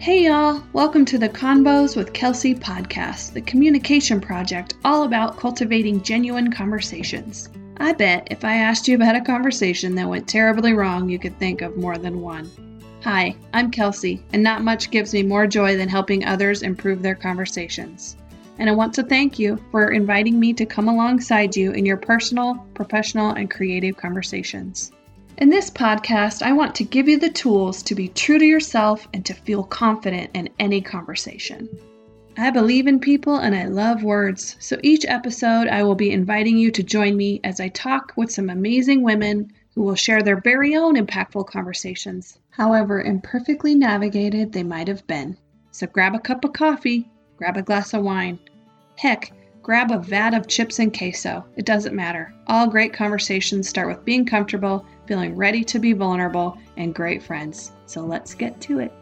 Hey, y'all. Welcome to the Convos with Kelsey podcast, the communication project all about cultivating genuine conversations. I bet if I asked you about a conversation that went terribly wrong, you could think of more than one. Hi, I'm Kelsey, and not much gives me more joy than helping others improve their conversations. And I want to thank you for inviting me to come alongside you in your personal, professional, and creative conversations. In this podcast, I want to give you the tools to be true to yourself and to feel confident in any conversation. I believe in people and I love words, so each episode I will be inviting you to join me as I talk with some amazing women who will share their very own impactful conversations, however imperfectly navigated they might have been. So grab a cup of coffee, grab a glass of wine. Heck, grab a vat of chips and queso. It doesn't matter. All great conversations start with being comfortable, feeling ready to be vulnerable, and great friends. So let's get to it.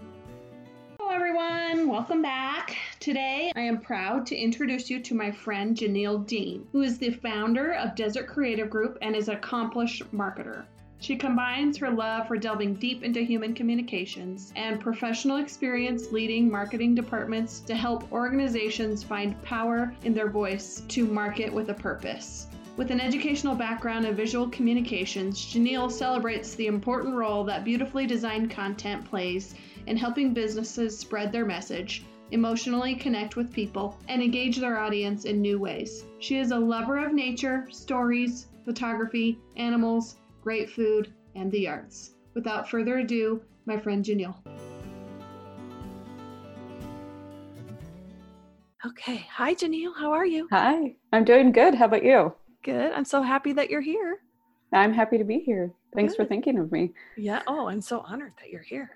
Hello, everyone. Welcome back. Today, I am proud to introduce you to my friend Janelle Dean, who is the founder of Desert Creative Group and is an accomplished marketer. She combines her love for delving deep into human communications and professional experience leading marketing departments to help organizations find power in their voice to market with a purpose. With an educational background in visual communications, Janelle celebrates the important role that beautifully designed content plays in helping businesses spread their message, emotionally connect with people, and engage their audience in new ways. She is a lover of nature, stories, photography, animals, great food, and the arts. Without further ado, my friend Janelle. Okay. Hi, Janelle. How are you? Hi. I'm doing good. How about you? Good. I'm so happy that you're here. I'm happy to be here. Thanks good. for thinking of me. Yeah. Oh, I'm so honored that you're here.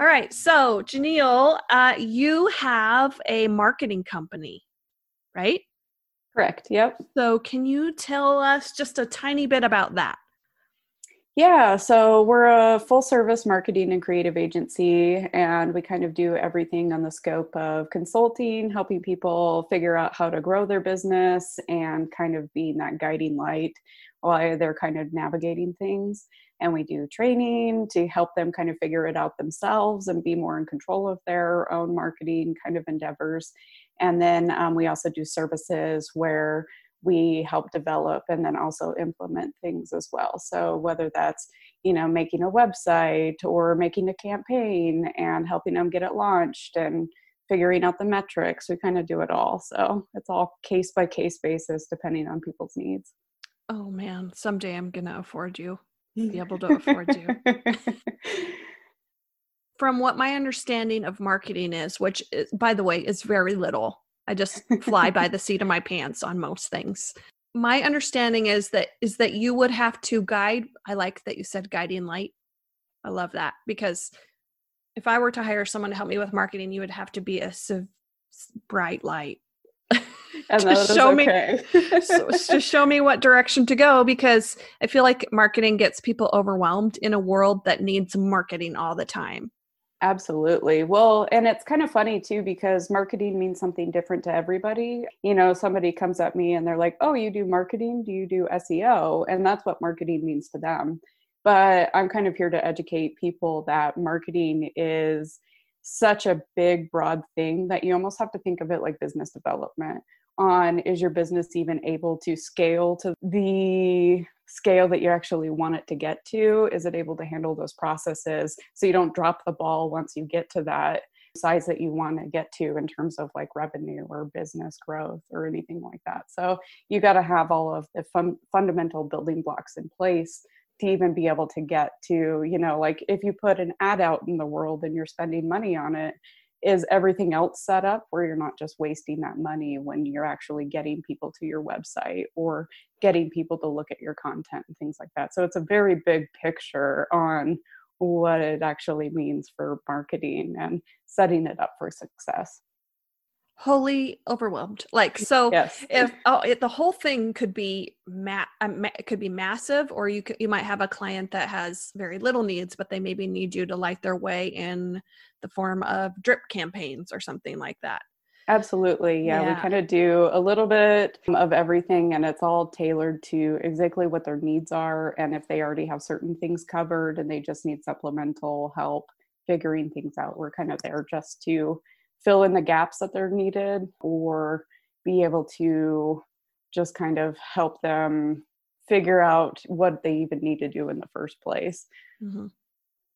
All right. So, Janelle, uh, you have a marketing company, right? Correct. Yep. So, can you tell us just a tiny bit about that? Yeah, so we're a full service marketing and creative agency, and we kind of do everything on the scope of consulting, helping people figure out how to grow their business, and kind of being that guiding light while they're kind of navigating things. And we do training to help them kind of figure it out themselves and be more in control of their own marketing kind of endeavors. And then um, we also do services where we help develop and then also implement things as well. So whether that's, you know, making a website or making a campaign and helping them get it launched and figuring out the metrics, we kind of do it all. So it's all case by case basis depending on people's needs. Oh man, someday I'm going to afford you. Be able to afford you. From what my understanding of marketing is, which is, by the way is very little I just fly by the seat of my pants on most things. My understanding is that is that you would have to guide. I like that you said guiding light. I love that because if I were to hire someone to help me with marketing, you would have to be a bright light to show okay. me so, to show me what direction to go because I feel like marketing gets people overwhelmed in a world that needs marketing all the time. Absolutely. Well, and it's kind of funny too because marketing means something different to everybody. You know, somebody comes at me and they're like, "Oh, you do marketing? Do you do SEO?" And that's what marketing means to them. But I'm kind of here to educate people that marketing is such a big broad thing that you almost have to think of it like business development on is your business even able to scale to the scale that you actually want it to get to? Is it able to handle those processes so you don't drop the ball once you get to that size that you want to get to in terms of like revenue or business growth or anything like that? So you got to have all of the fun- fundamental building blocks in place to even be able to get to, you know, like if you put an ad out in the world and you're spending money on it, is everything else set up where you're not just wasting that money when you're actually getting people to your website or getting people to look at your content and things like that. So it's a very big picture on what it actually means for marketing and setting it up for success wholly overwhelmed like so yes. if oh, it, the whole thing could be ma- uh, it could be massive or you could you might have a client that has very little needs but they maybe need you to light their way in the form of drip campaigns or something like that absolutely yeah, yeah. we kind of do a little bit of everything and it's all tailored to exactly what their needs are and if they already have certain things covered and they just need supplemental help figuring things out. We're kind of there just to fill in the gaps that they're needed or be able to just kind of help them figure out what they even need to do in the first place. Mm-hmm.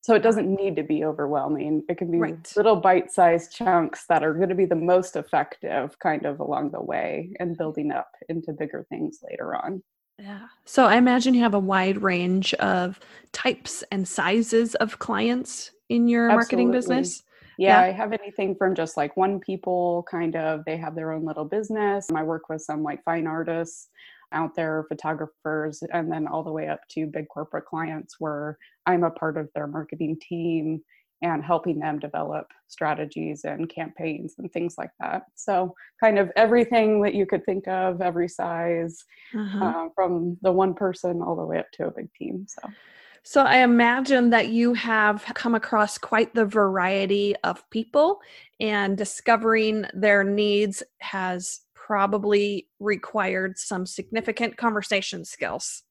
So it doesn't need to be overwhelming. It can be right. little bite sized chunks that are going to be the most effective kind of along the way and building up into bigger things later on. Yeah. So I imagine you have a wide range of types and sizes of clients in your Absolutely. marketing business. Yeah, yeah, I have anything from just like one people kind of, they have their own little business. I work with some like fine artists out there, photographers, and then all the way up to big corporate clients where I'm a part of their marketing team and helping them develop strategies and campaigns and things like that. So, kind of everything that you could think of, every size, uh-huh. uh, from the one person all the way up to a big team. So, so I imagine that you have come across quite the variety of people, and discovering their needs has probably required some significant conversation skills.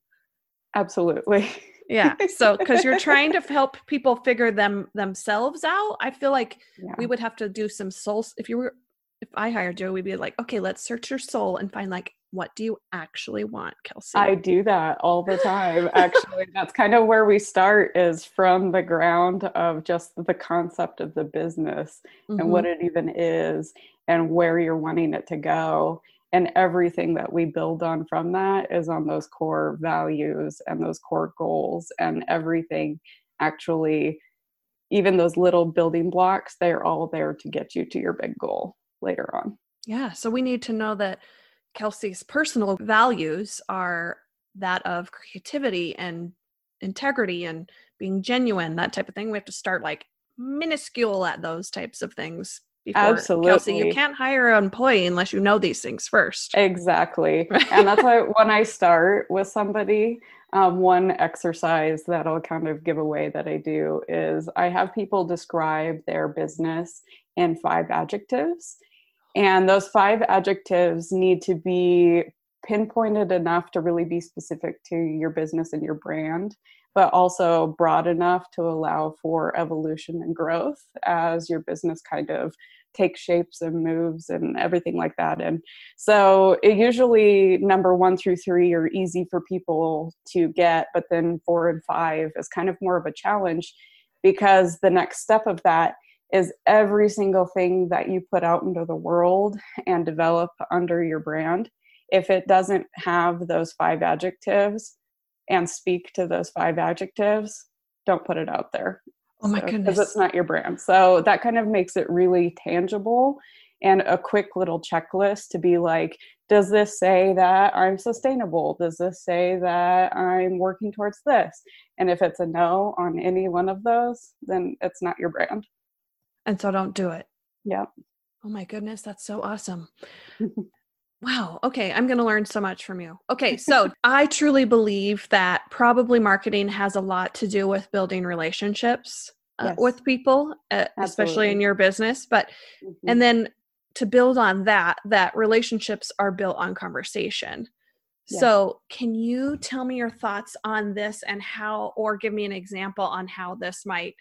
Absolutely. yeah so because you're trying to help people figure them themselves out i feel like yeah. we would have to do some soul if you were if i hired you we'd be like okay let's search your soul and find like what do you actually want kelsey i do that all the time actually that's kind of where we start is from the ground of just the concept of the business mm-hmm. and what mm-hmm. it even is and where you're wanting it to go and everything that we build on from that is on those core values and those core goals and everything actually even those little building blocks they're all there to get you to your big goal later on yeah so we need to know that kelsey's personal values are that of creativity and integrity and being genuine that type of thing we have to start like minuscule at those types of things before. Absolutely. Kelsey, you can't hire an employee unless you know these things first. Exactly. and that's why when I start with somebody, um, one exercise that I'll kind of give away that I do is I have people describe their business in five adjectives. And those five adjectives need to be pinpointed enough to really be specific to your business and your brand, but also broad enough to allow for evolution and growth as your business kind of takes shapes and moves and everything like that. And so it usually number one through three are easy for people to get, but then four and five is kind of more of a challenge because the next step of that is every single thing that you put out into the world and develop under your brand. If it doesn't have those five adjectives and speak to those five adjectives, don't put it out there. Oh my so, goodness. Because it's not your brand. So that kind of makes it really tangible and a quick little checklist to be like, does this say that I'm sustainable? Does this say that I'm working towards this? And if it's a no on any one of those, then it's not your brand. And so don't do it. Yeah. Oh my goodness, that's so awesome. Wow. Okay. I'm going to learn so much from you. Okay. So I truly believe that probably marketing has a lot to do with building relationships uh, yes. with people, uh, especially in your business. But, mm-hmm. and then to build on that, that relationships are built on conversation. Yes. So, can you tell me your thoughts on this and how, or give me an example on how this might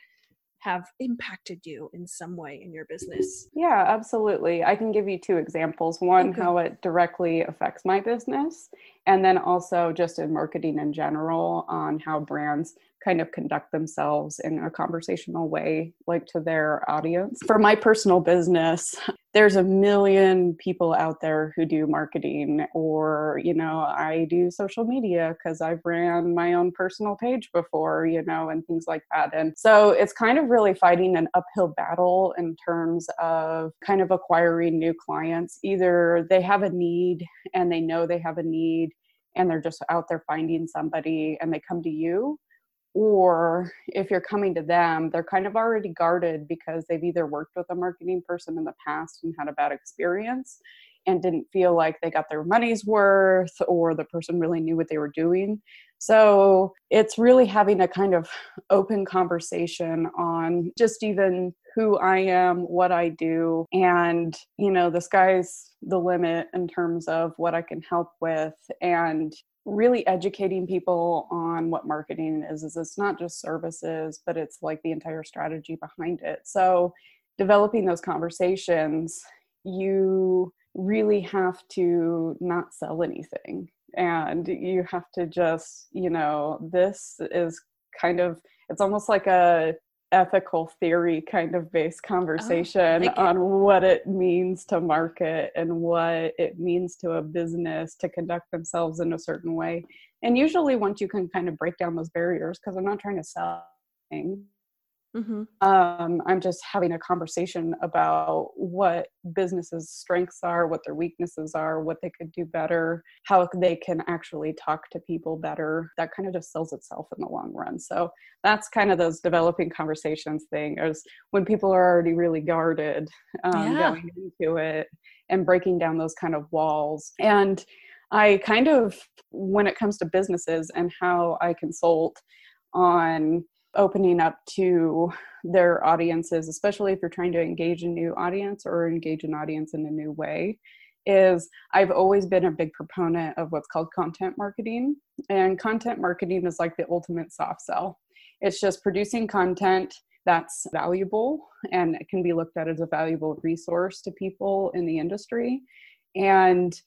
have impacted you in some way in your business? Yeah, absolutely. I can give you two examples. One, okay. how it directly affects my business, and then also just in marketing in general on how brands kind of conduct themselves in a conversational way, like to their audience. For my personal business, there's a million people out there who do marketing, or, you know, I do social media because I've ran my own personal page before, you know, and things like that. And so it's kind of really fighting an uphill battle in terms of kind of acquiring new clients. Either they have a need and they know they have a need and they're just out there finding somebody and they come to you or if you're coming to them they're kind of already guarded because they've either worked with a marketing person in the past and had a bad experience and didn't feel like they got their money's worth or the person really knew what they were doing so it's really having a kind of open conversation on just even who I am, what I do, and you know, the sky's the limit in terms of what I can help with. And really educating people on what marketing is is it's not just services but it's like the entire strategy behind it. So developing those conversations you really have to not sell anything and you have to just you know this is kind of it's almost like a ethical theory kind of based oh, conversation oh, on what it means to market and what it means to a business to conduct themselves in a certain way. And usually, once you can kind of break down those barriers, because I'm not trying to sell anything, Mm-hmm. Um, I'm just having a conversation about what businesses' strengths are, what their weaknesses are, what they could do better, how they can actually talk to people better. That kind of just sells itself in the long run. So that's kind of those developing conversations thing is when people are already really guarded um, yeah. going into it and breaking down those kind of walls. And I kind of, when it comes to businesses and how I consult on opening up to their audiences, especially if you're trying to engage a new audience or engage an audience in a new way, is I've always been a big proponent of what's called content marketing. And content marketing is like the ultimate soft sell. It's just producing content that's valuable and it can be looked at as a valuable resource to people in the industry. And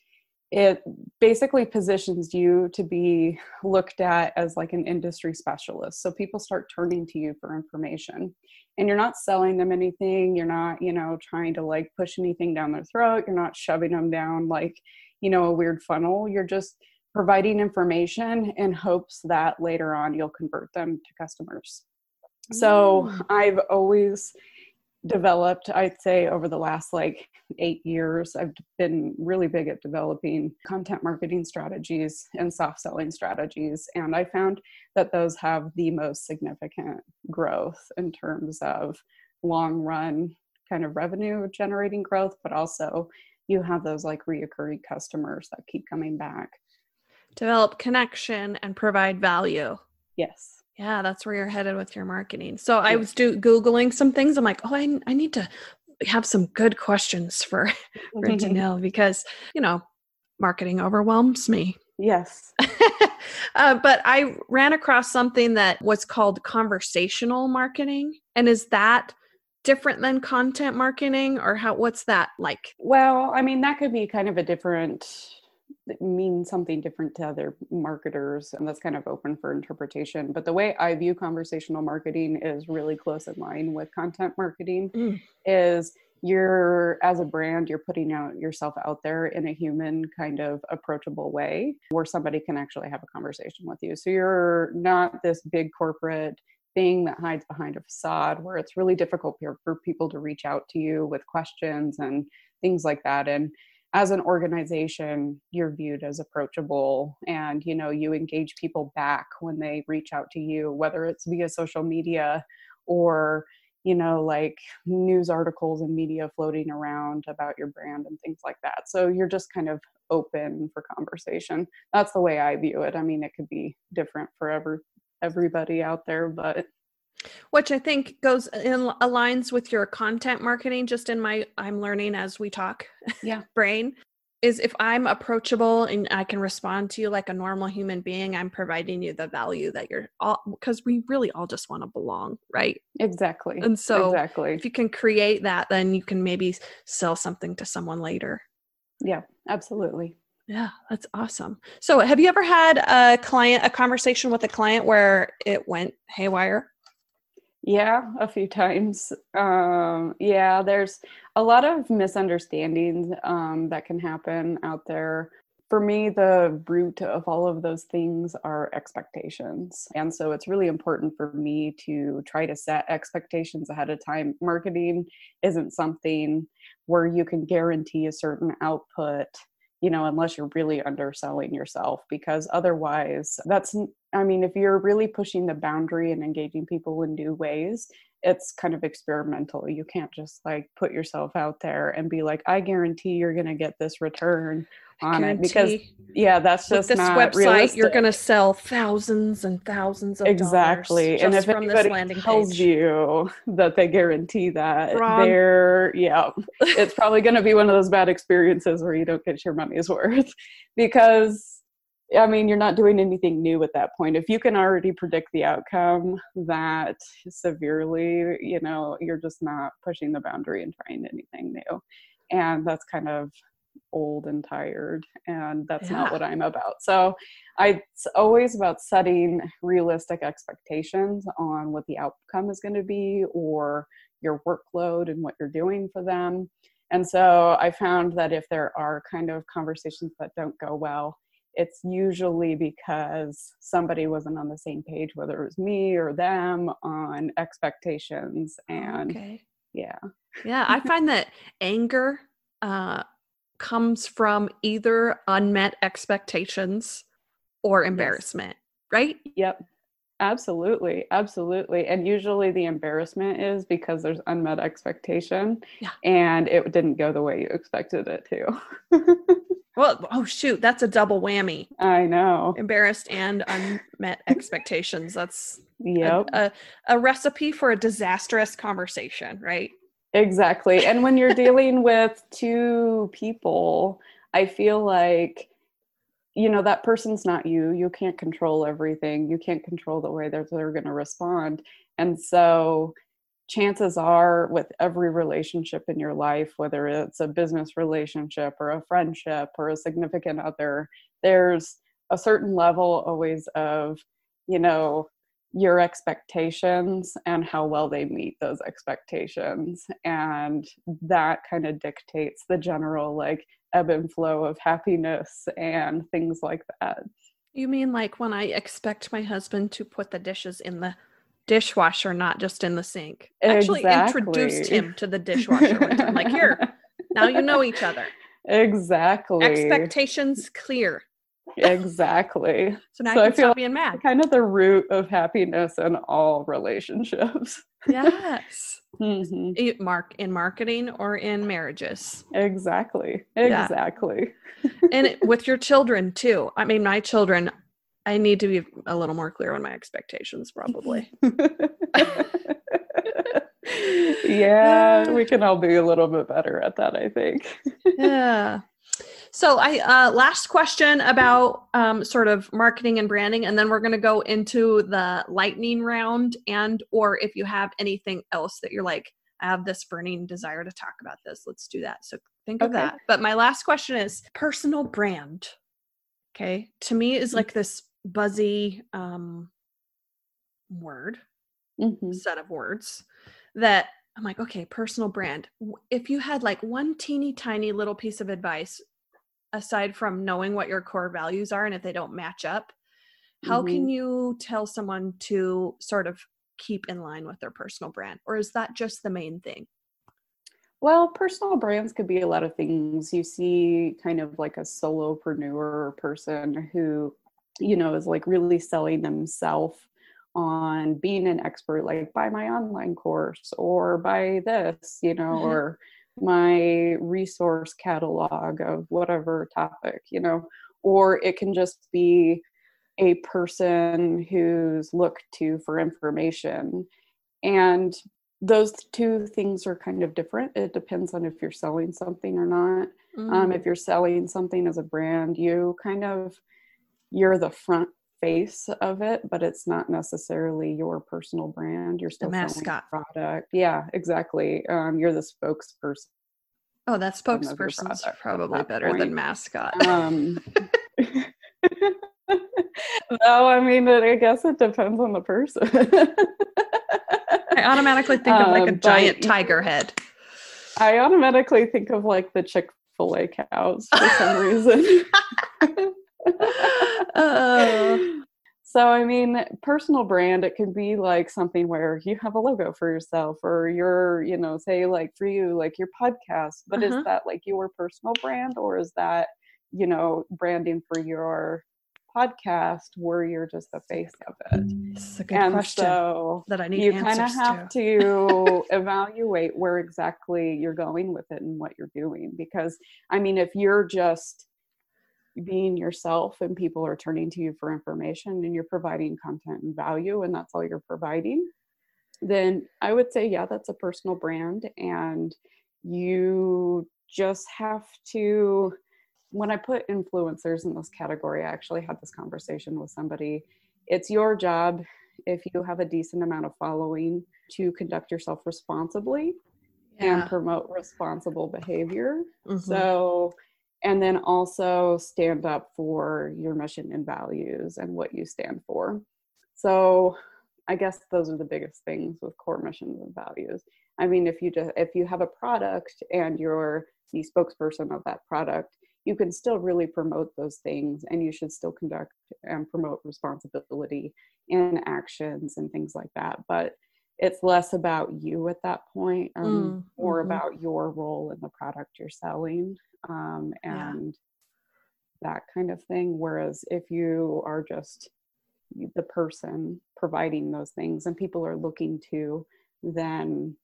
it basically positions you to be looked at as like an industry specialist. So people start turning to you for information and you're not selling them anything. You're not you know trying to like push anything down their throat. You're not shoving them down like you know a weird funnel. You're just providing information in hopes that later on you'll convert them to customers. So mm. i've always developed i'd say over the last like eight years i've been really big at developing content marketing strategies and soft selling strategies and i found that those have the most significant growth in terms of long run kind of revenue generating growth but also you have those like reoccurring customers that keep coming back. Develop connection and provide value. Yes yeah, that's where you're headed with your marketing. So I was do googling some things. I'm like, oh, I, I need to have some good questions for for Danelle because you know marketing overwhelms me. Yes. uh, but I ran across something that was called conversational marketing, and is that different than content marketing, or how? What's that like? Well, I mean, that could be kind of a different mean something different to other marketers and that's kind of open for interpretation but the way i view conversational marketing is really close in line with content marketing mm. is you're as a brand you're putting out yourself out there in a human kind of approachable way where somebody can actually have a conversation with you so you're not this big corporate thing that hides behind a facade where it's really difficult for, for people to reach out to you with questions and things like that and as an organization you're viewed as approachable and you know you engage people back when they reach out to you whether it's via social media or you know like news articles and media floating around about your brand and things like that. So you're just kind of open for conversation. That's the way i view it. I mean it could be different for every everybody out there but which i think goes in aligns with your content marketing just in my i'm learning as we talk yeah. brain is if i'm approachable and i can respond to you like a normal human being i'm providing you the value that you're all because we really all just want to belong right? Exactly. And so exactly. if you can create that then you can maybe sell something to someone later. Yeah absolutely. Yeah, that's awesome. So, have you ever had a client, a conversation with a client where it went haywire? Yeah, a few times. Um, yeah, there's a lot of misunderstandings um, that can happen out there. For me, the root of all of those things are expectations. And so it's really important for me to try to set expectations ahead of time. Marketing isn't something where you can guarantee a certain output you know, unless you're really underselling yourself, because otherwise, that's, I mean, if you're really pushing the boundary and engaging people in new ways, it's kind of experimental. You can't just like put yourself out there and be like, I guarantee you're going to get this return on it because yeah that's just this not website realistic. you're going to sell thousands and thousands of exactly and if anybody tells page. you that they guarantee that Wrong. they're yeah it's probably going to be one of those bad experiences where you don't get your money's worth because I mean, you're not doing anything new at that point. If you can already predict the outcome that severely, you know, you're just not pushing the boundary and trying anything new. And that's kind of old and tired and that's yeah. not what i'm about so I, it's always about setting realistic expectations on what the outcome is going to be or your workload and what you're doing for them and so i found that if there are kind of conversations that don't go well it's usually because somebody wasn't on the same page whether it was me or them on expectations and okay. yeah yeah i find that anger uh, comes from either unmet expectations or embarrassment, yes. right? Yep. Absolutely. Absolutely. And usually the embarrassment is because there's unmet expectation yeah. and it didn't go the way you expected it to. well, oh shoot, that's a double whammy. I know. Embarrassed and unmet expectations. That's yep. a, a, a recipe for a disastrous conversation, right? Exactly. And when you're dealing with two people, I feel like, you know, that person's not you. You can't control everything. You can't control the way that they're going to respond. And so, chances are, with every relationship in your life, whether it's a business relationship or a friendship or a significant other, there's a certain level always of, you know, your expectations and how well they meet those expectations. And that kind of dictates the general like ebb and flow of happiness and things like that. You mean like when i expect my husband to put the dishes in the dishwasher not just in the sink exactly. actually introduced him to the dishwasher one time like here now you know each other exactly expectations clear exactly. so now so I feel being mad. Kind of the root of happiness in all relationships. yes. mm-hmm. Mark in marketing or in marriages. Exactly. Exactly. Yeah. and it, with your children too. I mean, my children. I need to be a little more clear on my expectations, probably. yeah, we can all be a little bit better at that, I think. yeah. So I uh, last question about um, sort of marketing and branding, and then we're going to go into the lightning round. And or if you have anything else that you're like, I have this burning desire to talk about this, let's do that. So think of that. But my last question is personal brand. Okay, to me is mm-hmm. like this buzzy um, word, mm-hmm. set of words that I'm like, okay, personal brand. If you had like one teeny tiny little piece of advice aside from knowing what your core values are and if they don't match up how mm-hmm. can you tell someone to sort of keep in line with their personal brand or is that just the main thing well personal brands could be a lot of things you see kind of like a solopreneur person who you know is like really selling themselves on being an expert like buy my online course or buy this you know mm-hmm. or my resource catalog of whatever topic, you know, or it can just be a person who's looked to for information. And those two things are kind of different. It depends on if you're selling something or not. Mm. Um, if you're selling something as a brand, you kind of you're the front face of it, but it's not necessarily your personal brand. You're still the mascot product. Yeah, exactly. Um, you're the spokesperson. Oh, that spokesperson's probably better point. than mascot. Um, no, I mean, I guess it depends on the person. I automatically think of like a um, giant tiger head. I automatically think of like the Chick fil A cows for some reason. so, I mean, personal brand, it can be like something where you have a logo for yourself or your, you know, say like for you, like your podcast, but uh-huh. is that like your personal brand or is that, you know, branding for your podcast where you're just the face of it? That's a good and question so that I need you kind of have to, to evaluate where exactly you're going with it and what you're doing. Because, I mean, if you're just, being yourself and people are turning to you for information and you're providing content and value and that's all you're providing then i would say yeah that's a personal brand and you just have to when I put influencers in this category, I actually had this conversation with somebody. It's your job if you have a decent amount of following to conduct yourself responsibly Yeah. and promote responsible behavior. Mhm. So, and then also stand up for your mission and values and what you stand for. So, I guess those are the biggest things with core missions and values. I mean, if you just if you have a product and you're the spokesperson of that product, you can still really promote those things, and you should still conduct and promote responsibility in actions and things like that. But it's less about you at that point, um, Mm, more mhm. about your role in the product you're selling, um, Yeah. and that kind of thing. Whereas if you are just the person providing those things and people are looking to, then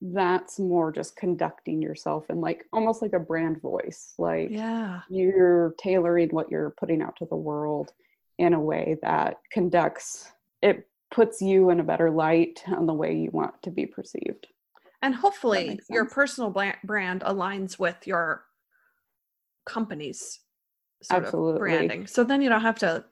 that's more just conducting yourself and like almost like a brand voice. Like yeah. you're tailoring what you're putting out to the world in a way that conducts it puts you in a better light on the way you want to be perceived. And hopefully your personal brand aligns with your company's sort Absolutely. of branding. So then you don't have to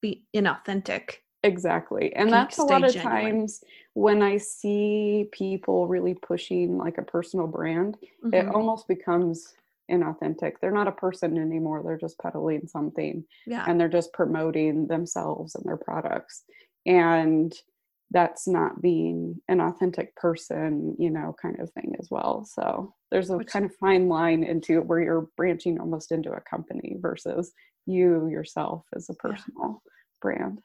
be inauthentic. Exactly. And Can that's a lot of genuine. times when I see people really pushing like a personal brand, it Mhm. almost becomes inauthentic. They're not a person anymore. They're just peddling something Yeah. and they're just promoting themselves and their products. And that's not being an authentic person, you know, kind of thing as well. So there's a Which- kind of fine line into where you're branching almost into a company versus you yourself as a Yeah. personal brand.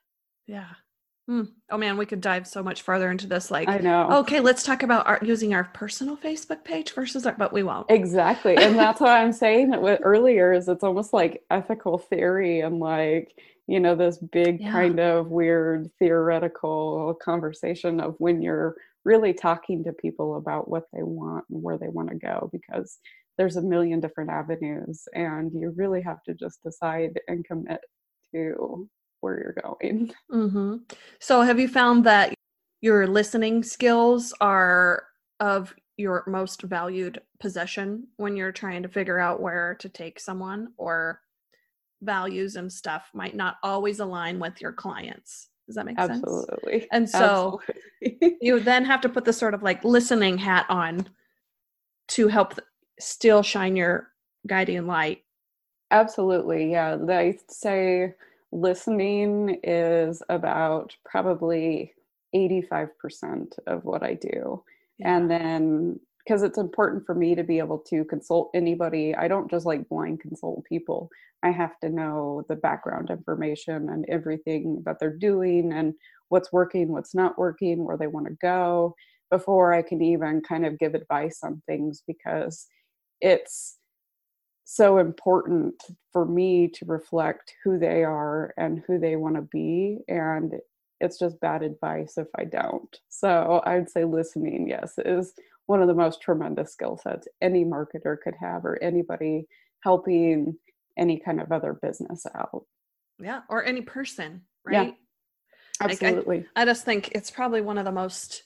Yeah. Hmm. Oh man, we could dive so much farther into this. Like, I know. okay, let's talk about our, using our personal Facebook page versus our, but we won't. Exactly. And that's what I'm saying with earlier is it's almost like ethical theory and like, you know, this big Yeah. kind of weird theoretical conversation of when you're really talking to people about what they want and where they want to go because there's a million different avenues and you really have to just decide and commit to where you're going. hmm So, have you found that your listening skills are of your most valued possession when you're trying to figure out where to take someone, or values and stuff might not always align with your clients? Does that make sense? Absolutely. And so- Absolutely. You then have to put the sort of like listening hat on to help still shine your guiding light. Absolutely. Yeah. I say listening is about probably 85% of what I do. And then, because it's important for me to be able to consult anybody, I don't just like blind consult people. I have to know the background information and everything that they're doing and what's working, what's not working, where they want to go before I can even kind of give advice on things because it's so important for me to reflect who they are and who they want to be and it's just bad advice if i don't so i'd say listening yes is one of the most tremendous skill sets any marketer could have or anybody helping any kind of other business out yeah, or any person, Yeah. right? Like, I- absolutely I just think it's probably one of the most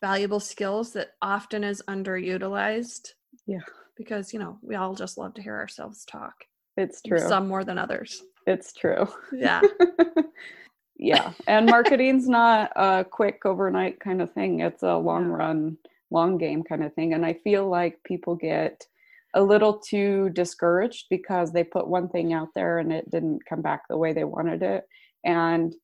valuable skills that often is underutilized. Yeah. Because, you know, we all just love to hear ourselves talk. it's true Some more than others. it's true Yeah. yeah and marketing's not a quick overnight kind of thing it's a long Yeah. run long game kind of thing and i feel like people get a little too discouraged because they put one thing out there and it didn't come back the way they wanted it and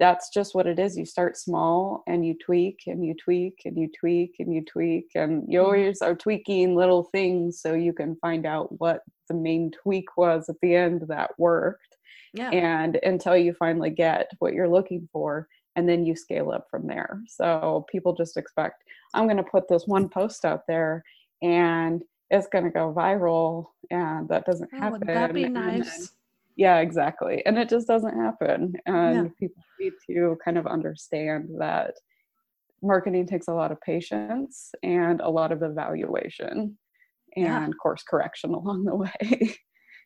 that's just what it is you start small and you tweak and you tweak and you tweak and you tweak and you Mhm. always are tweaking little things so you can find out what the main tweak was at the end that worked Yeah. and until you finally get what you're looking for and then you scale up from there so people just expect i'm going to put this one post out there and it's going to go viral and that doesn't Oh, happen would that be and then- nice? yeah exactly and it just doesn't happen and people need to kind of understand that marketing takes a lot of patience and a lot of evaluation Yeah. and course correction along the way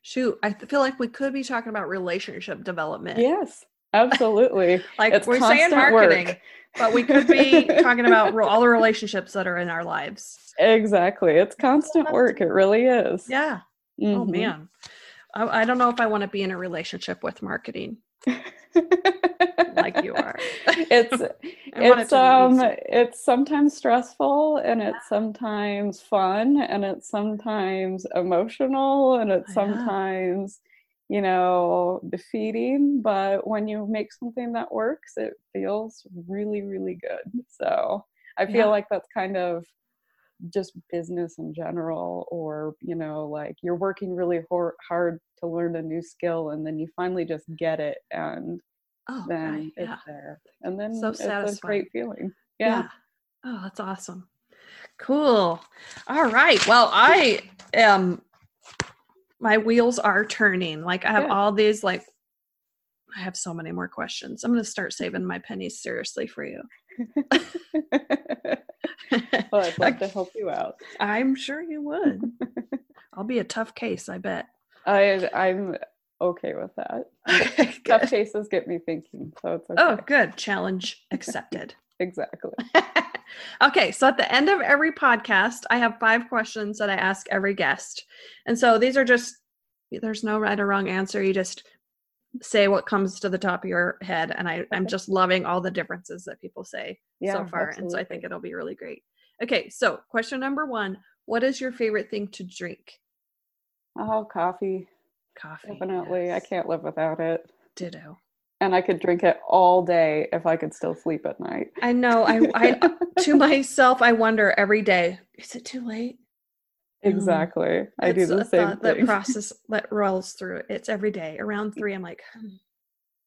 Shoot, I feel like we could be talking about relationship development. yes absolutely Like It's we're saying marketing, work. but we could be talking about all the relationships that are in our lives. Exactly. It's constant work. It really is. Yeah. Oh Mhm. man. I, I don't know if I want to be in a relationship with marketing like you are. it's I it it's um it's sometimes stressful and it's sometimes fun and it's sometimes emotional and it's Yeah. sometimes you know defeating but when you make something that works it feels really really good so i feel Yeah. like that's kind of just business in general or you know like you're working really hor- hard to learn a new skill and then you finally just get it and Oh, then right, it's yeah. there and then So it's a great feeling yeah, Oh, that's awesome. Cool. All right. Well, I am my wheels are turning. Like I have Good. all these like I have so many more questions. I'm going to start saving my pennies seriously for you. well i'd love to help you out I'm sure you would. I'll be a tough case, I bet. i i'm okay with that Okay, tough cases get me thinking so it's oh, okay Oh, good. Challenge accepted. exactly okay, so at the end of every podcast, I have five questions that I ask every guest. And so these are just, there's no right or wrong answer. You just say what comes to the top of your head. And I, I'm just loving all the differences that people say yeah so far. And so I think it'll be really great. Okay, so question number one What is your favorite thing to drink? oh coffee Coffee. definitely i can't live without it Ditto. And i could drink it all day if i could still sleep at night I know. I, I to myself, I wonder every day, is it too late? exactly i do the same thought that process that rolls through. It's every day around three. I'm like, hmm,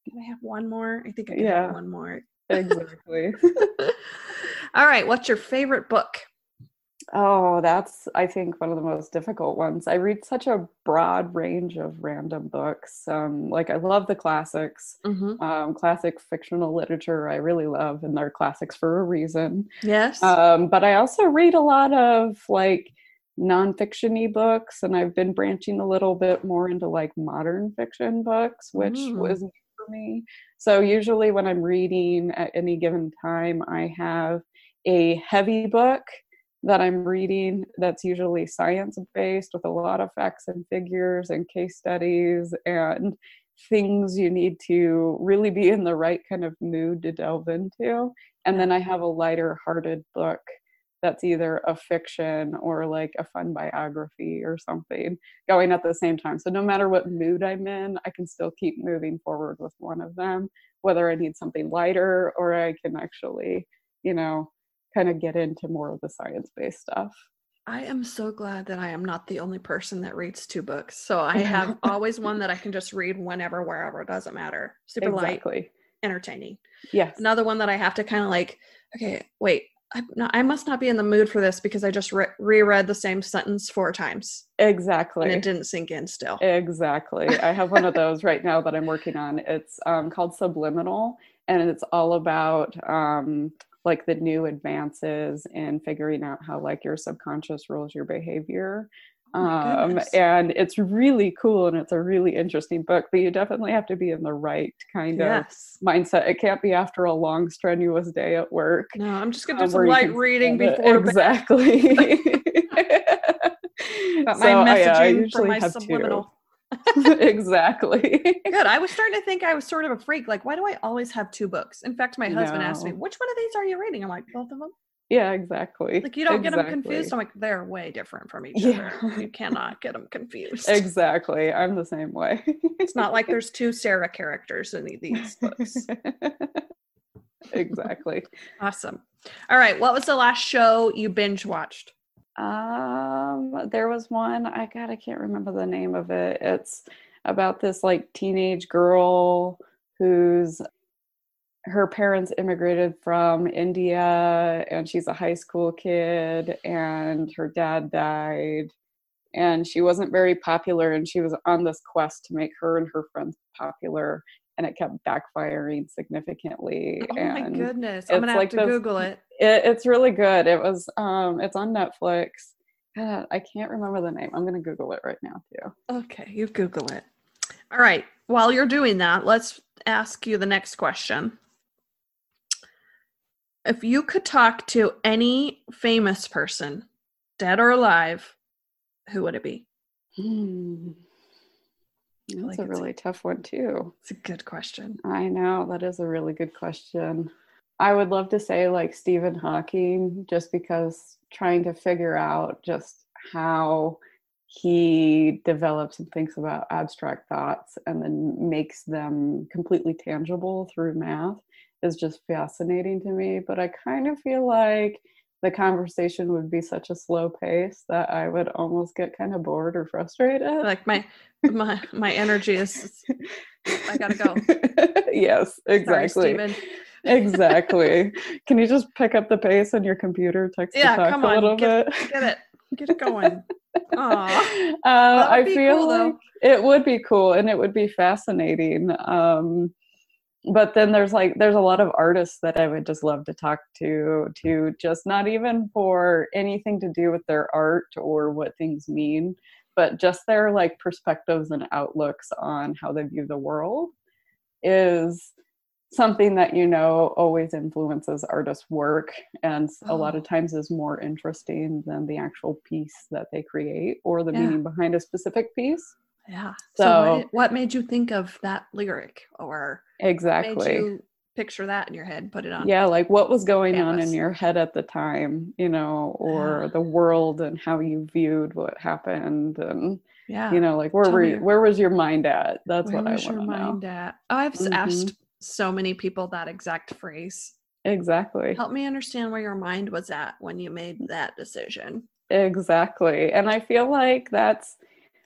can I have one more? I think I can Yeah. have one more. exactly All right. What's your favorite book? Oh, that's, I think, one of the most difficult ones. I read such a broad range of random books. Um, like, I love the classics, Mm-hmm. um, classic fictional literature, I really love, and they're classics for a reason. Yes. Um, but I also read a lot of like nonfiction books, and I've been branching a little bit more into like modern fiction books, which Mm. was new for me. So, usually, when I'm reading at any given time, I have a heavy book that I'm reading that's usually science based with a lot of facts and figures and case studies and things you need to really be in the right kind of mood to delve into. And then I have a lighter hearted book that's either a fiction or like a fun biography or something going at the same time. So no matter what mood I'm in, I can still keep moving forward with one of them, whether I need something lighter or I can actually, you know, kind of get into more of the science based stuff. I am so glad that I am not the only person that reads two books. So I have always one that I can just read whenever, wherever. Doesn't matter. Super light, entertaining. Yes. Another one that I have to kind of like, okay, wait, I'm not, I must not be in the mood for this because I just re- reread the same sentence four times Exactly. and it didn't sink in still. Exactly. I have one of those right now that I'm working on. It's um, called Subliminal, and it's all about um, like the new advances in figuring out how like your subconscious rules your behavior. Oh Um, goodness. and it's really cool and it's a really interesting book, but you definitely have to be in the right kind yes. of mindset. It can't be after a long, strenuous day at work. No, I'm just gonna do um, some light reading stand it. before exactly. My So, uh, I messaging for my have two. exactly. Good. I was starting to think I was sort of a freak. Like, why do I always have two books? In fact, my husband asked me, which one of these are you reading? I'm like, both of them. Yeah, exactly. Like, you don't get 'em get them confused. I'm like, they're way different from each Yeah. other. You cannot get them confused. Exactly. I'm the same way. It's not like there's two Sarah characters in these books. exactly. Awesome. All right. What was the last show you binge watched? Um, there was one, I God, I can't remember the name of it. It's about this like teenage girl who's her parents immigrated from India and she's a high school kid and her dad died and she wasn't very popular and she was on this quest to make her and her friends popular and it kept backfiring significantly Oh my and goodness. I'm gonna have like to this- Google it. It, it's really good. It was um it's on Netflix. God, I can't remember the name. I'm gonna Google it right now too. Okay, you Google it. All right. While you're doing that, let's ask you the next question. If you could talk to any famous person, dead or alive, who would it be? Hmm. That's like a really tough one too. It's a good question. I know that is a really good question. I would love to say like Stephen Hawking, just because trying to figure out just how he develops and thinks about abstract thoughts and then makes them completely tangible through math is just fascinating to me. But I kind of feel like the conversation would be such a slow pace that I would almost get kind of bored or frustrated. Like my my my energy is I gotta go. yes, sorry, exactly. Stephen. Exactly. Can you just pick up the pace on your computer, text Yeah, to come a on, little get- bit? Get it. Get it going. Aw. Uh, I feel cool, like it would be cool and it would be fascinating. Um, but then there's like there's a lot of artists that I would just love to talk to, to just not even for anything to do with their art or what things mean, but just their like perspectives and outlooks on how they view the world is something that you know always influences artists' work and a lot of Oh. times is more interesting than the actual piece that they create or the Yeah. meaning behind a specific piece. Yeah. So, So- what, what made you think of that lyric or made Exactly. you picture that in your head, put it on? Yeah, like what was going on in your head at the time, you know, or Yeah. the world and how you viewed what happened and Yeah. you know, like where Tell were you, where was your mind at? That's Where what I was want your to know. mind at? Oh, I've s Mhm. asked so many people that exact phrase. Exactly. Help me understand where your mind was at when you made that decision. Exactly. And I feel like that's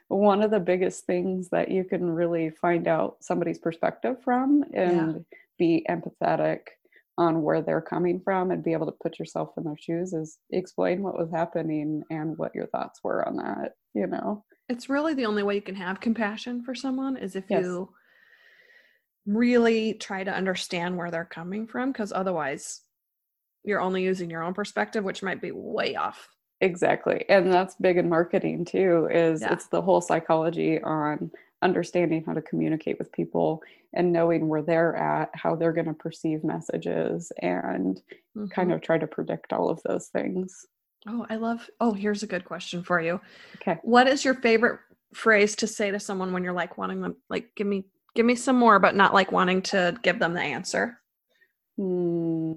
one of the biggest things that you can really find out somebody's perspective from and be empathetic on where they're coming from and be able to put yourself in their shoes is explain what was happening and what your thoughts were on that, you know. It's really the only way you can have compassion for someone is if Yes. you really try to understand where they're coming from because otherwise you're only using your own perspective which might be way off. Exactly. And that's big in marketing too is Yeah. it's the whole psychology on understanding how to communicate with people and knowing where they're at, how they're going to perceive messages and kind Mhm. of try to predict all of those things. Oh, I love Oh, here's a good question for you. Okay. What is your favorite phrase to say to someone when you're like wanting them like give me give me some more but not like wanting to give them the answer? Hmm.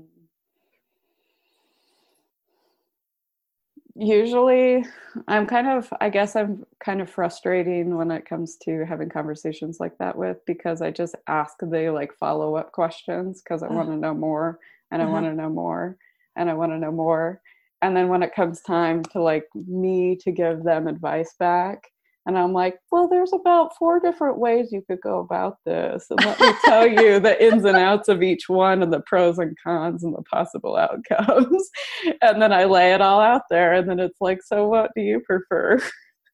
Usually, I'm kind of, I guess I'm kind of frustrating when it comes to having conversations like that with because I just ask the like follow up questions because I Uh. want to know more and I Uh-huh. want to know more and I want to know more. And then when it comes time to like me to give them advice back, and I'm like, well, there's about four different ways you could go about this. And let me tell you the ins and outs of each one and the pros and cons and the possible outcomes. And then I lay it all out there. And then it's like, so what do you prefer?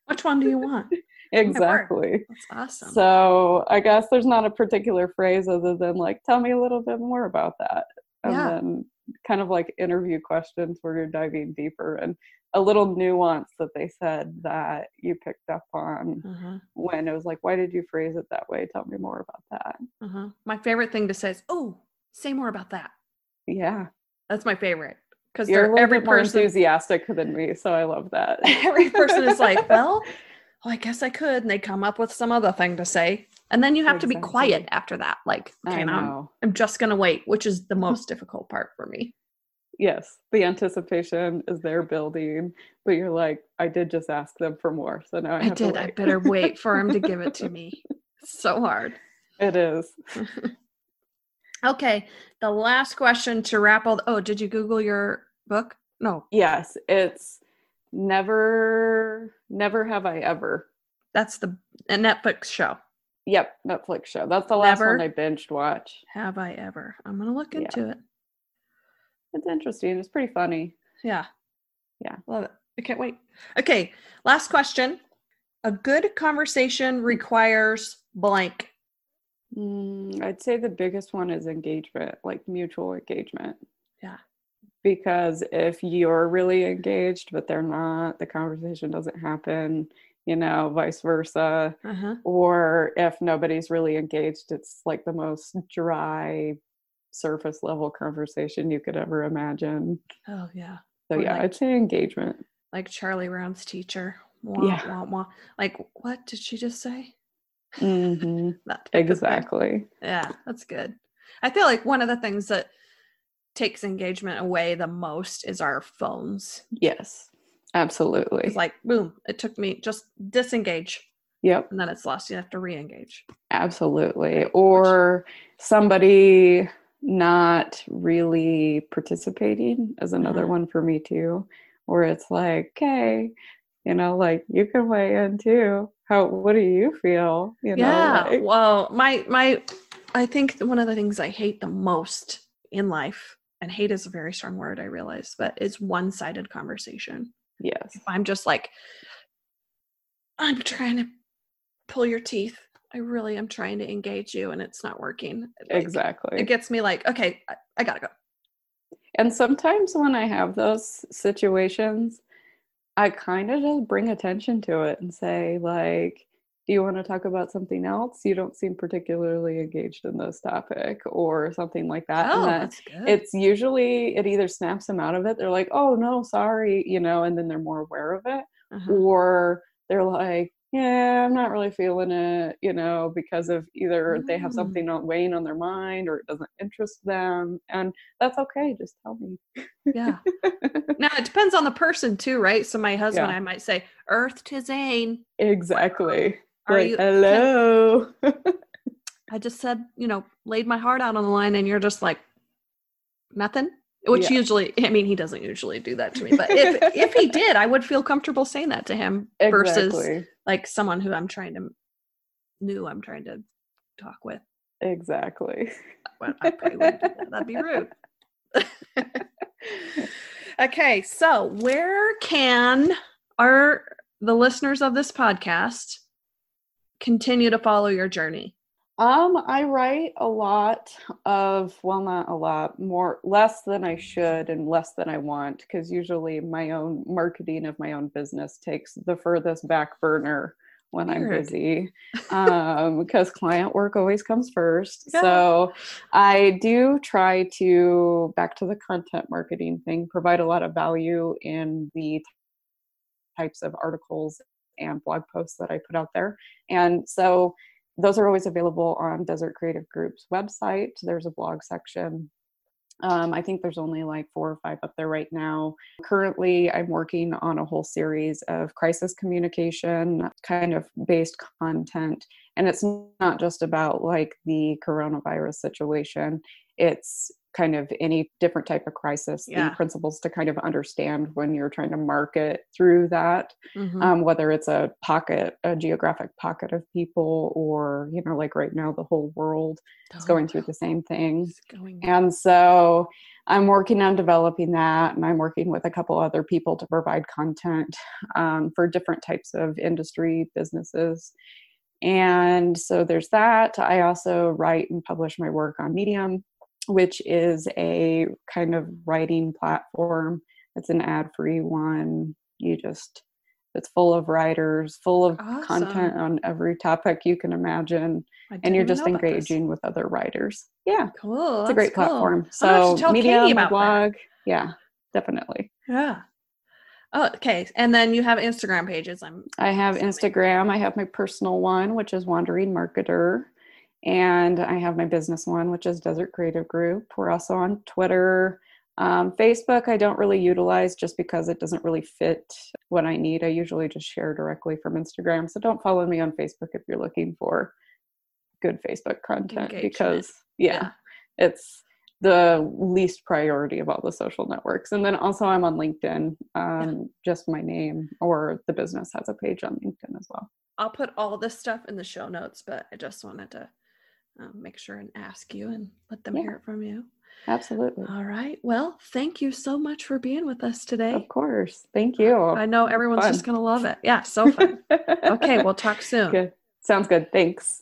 Which one do you want? exactly. That's awesome. So I guess there's not a particular phrase other than like, tell me a little bit more about that. And Yeah. then kind of like interview questions where you're diving deeper and a little nuance that they said that you picked up on uh-huh. when it was like, why did you phrase it that way? Tell me more about that. Uh-huh. My favorite thing to say is, "Oh, say more about that." Yeah. That's my favorite because little every more person enthusiastic than me, so I love that. every person is like, "Well, well, I guess I could," and they come up with some other thing to say, and then you have to be quiet after that. Like, okay, I'm. I'm just gonna wait, which is the most difficult part for me. Yes, the anticipation is there building, but you're like, I did just ask them for more, so now I, I have to did. I better wait for him to give it to me. It's so hard. It is. Okay, the last question to wrap all. oh, did you Google your book? No, Yes, it's never, never have I ever. that's the a Netflix show. Yep, Netflix show. That's the last one I binged watch. Have I ever? I'm gonna look Yeah. into it. It's interesting. It's pretty funny. Yeah. Yeah. Love it. I can't wait. Okay. Last question. A good conversation requires blank. Mm, I'd say the biggest one is engagement, like mutual engagement. Yeah. Because if you're really engaged, but they're not, the conversation doesn't happen, you know, vice versa. Uh-huh. Or if nobody's really engaged, it's like the most dry, surface level conversation you could ever imagine. Oh yeah. So, Or yeah, like- I'd say engagement. Like Charlie Brown's teacher. Wah, Yeah. wah, wah. Like, what did she just say? hmm That type of thing. Exactly. Yeah, that's good. I feel like one of the things that takes engagement away the most is our phones. Yes. Absolutely. It's like, boom, it took me just disengage Yep. and then it's lost. You have to re engage. Absolutely. Or somebody not really participating is another Mhm. one for me too, where it's like, okay, you know, like you can weigh in too. How what do you feel? You know, yeah. like- well, my, my, I think one of the things I hate the most in life, and hate is a very strong word, I realize, but it's one sided conversation. Yes. I'm just like, I'm trying to pull your teeth. I really am trying to engage you and it's not working. Like, Exactly. It gets me like, okay, I, I gotta go. And sometimes when I have those situations, I kind of just bring attention to it and say, like, do you want to talk about something else? You don't seem particularly engaged in this topic or something like that. oh, and that that's good. it's usually, it either snaps them out of it. They're like, oh, no, sorry, you know, and then they're more aware of it. Uh-huh. Or they're like, yeah, I'm not really feeling it, you know, because of either they have Mm. something weighing on their mind or it doesn't interest them. And that's okay. Just tell me. yeah. Now it depends on the person too, right? So my husband, Yeah. I might say, Earth to Zane. exactly. Are Like, you- hello. I just said, you know, laid my heart out on the line, and you're just like, nothing. Which Yeah. usually, I mean, he doesn't usually do that to me, but if if he did, I would feel comfortable saying that to him versus like someone who I'm trying to new I'm trying to talk with. Exactly. Well, I probably wouldn't do that. That'd be rude. okay, so where can our the listeners of this podcast continue to follow your journey? Um, I write a lot of, well, not a lot, more, less than I should and less than I want, because usually my own marketing of my own business takes the furthest back burner when I'm busy, um, because client work always comes first. Yeah. So I do try to, back to the content marketing thing, provide a lot of value in the types of articles and blog posts that I put out there. And so those are always available on Desert Creative Group's website. There's a blog section. Um, I think there's only like four or five up there right now. Currently, I'm working on a whole series of crisis communication kind of based content. And it's not just about like the coronavirus situation, it's kind of any different type of crisis, Yeah. the principles to kind of understand when you're trying to market through that Mhm. um, whether it's a pocket, a geographic pocket of people, or you know, like right now, the whole world is going Oh, through the same thing. And so, I'm working on developing that, and I'm working with a couple other people to provide content um, for different types of industry businesses. And so there's that. I also write and publish my work on Medium, which is a kind of writing platform. It's an ad-free one. You just it's full of writers, full of content on every topic you can imagine, and you're just know about this. engaging with other writers. Yeah, Cool. it's a great cool. platform. I'm gonna have So to tell Medium, Katie my about that. blog, yeah, definitely. Yeah. Oh, okay. And then you have Instagram pages. I'm I have Assuming. Instagram. I have my personal one, which is Wandering Marketer. And I have my business one, which is Desert Creative Group. We're also on Twitter. Um, Facebook, I don't really utilize just because it doesn't really fit what I need. I usually just share directly from Instagram. So don't follow me on Facebook if you're looking for good Facebook content Engagement. because, yeah, it's the least priority of all the social networks. And then also, I'm on LinkedIn, um, just my name, or the business has a page on LinkedIn as well. I'll put all this stuff in the show notes, but I just wanted to um, make sure and ask you and let them Yeah. hear it from you. Absolutely. All right. Well, thank you so much for being with us today. Of course. Thank you. I know everyone's just going to love it. Yeah, so fun. okay, we'll talk soon. good. Sounds good. Thanks.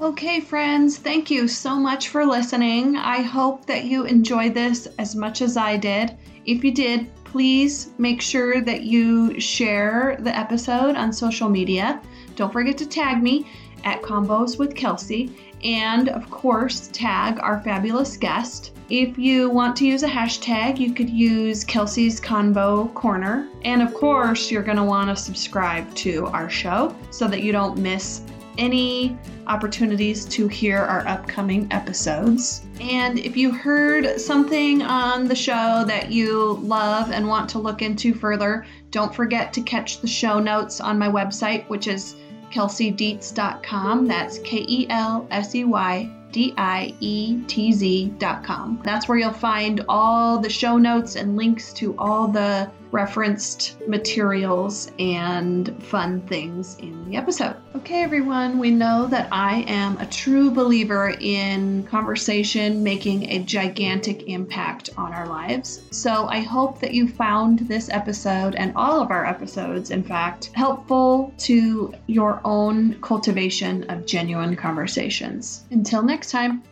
Okay, friends, thank you so much for listening. I hope that you enjoyed this as much as I did. If you did, please make sure that you share the episode on social media. Don't forget to tag me at Convos with Kelsey. and of course, tag our fabulous guest. If you want to use a hashtag, you could use Kelsey's Convo Corner. And of course, you're going to want to subscribe to our show so that you don't miss any opportunities to hear our upcoming episodes. And if you heard something on the show that you love and want to look into further, don't forget to catch the show notes on my website, which is kelseydietz.com. That's K E L S E Y D I E T Z.com. That's where you'll find all the show notes and links to all the referenced materials and fun things in the episode. Okay, everyone, we know that I am a true believer in conversation making a gigantic impact on our lives. So I hope that you found this episode and all of our episodes, in fact, helpful to your own cultivation of genuine conversations. Until next time.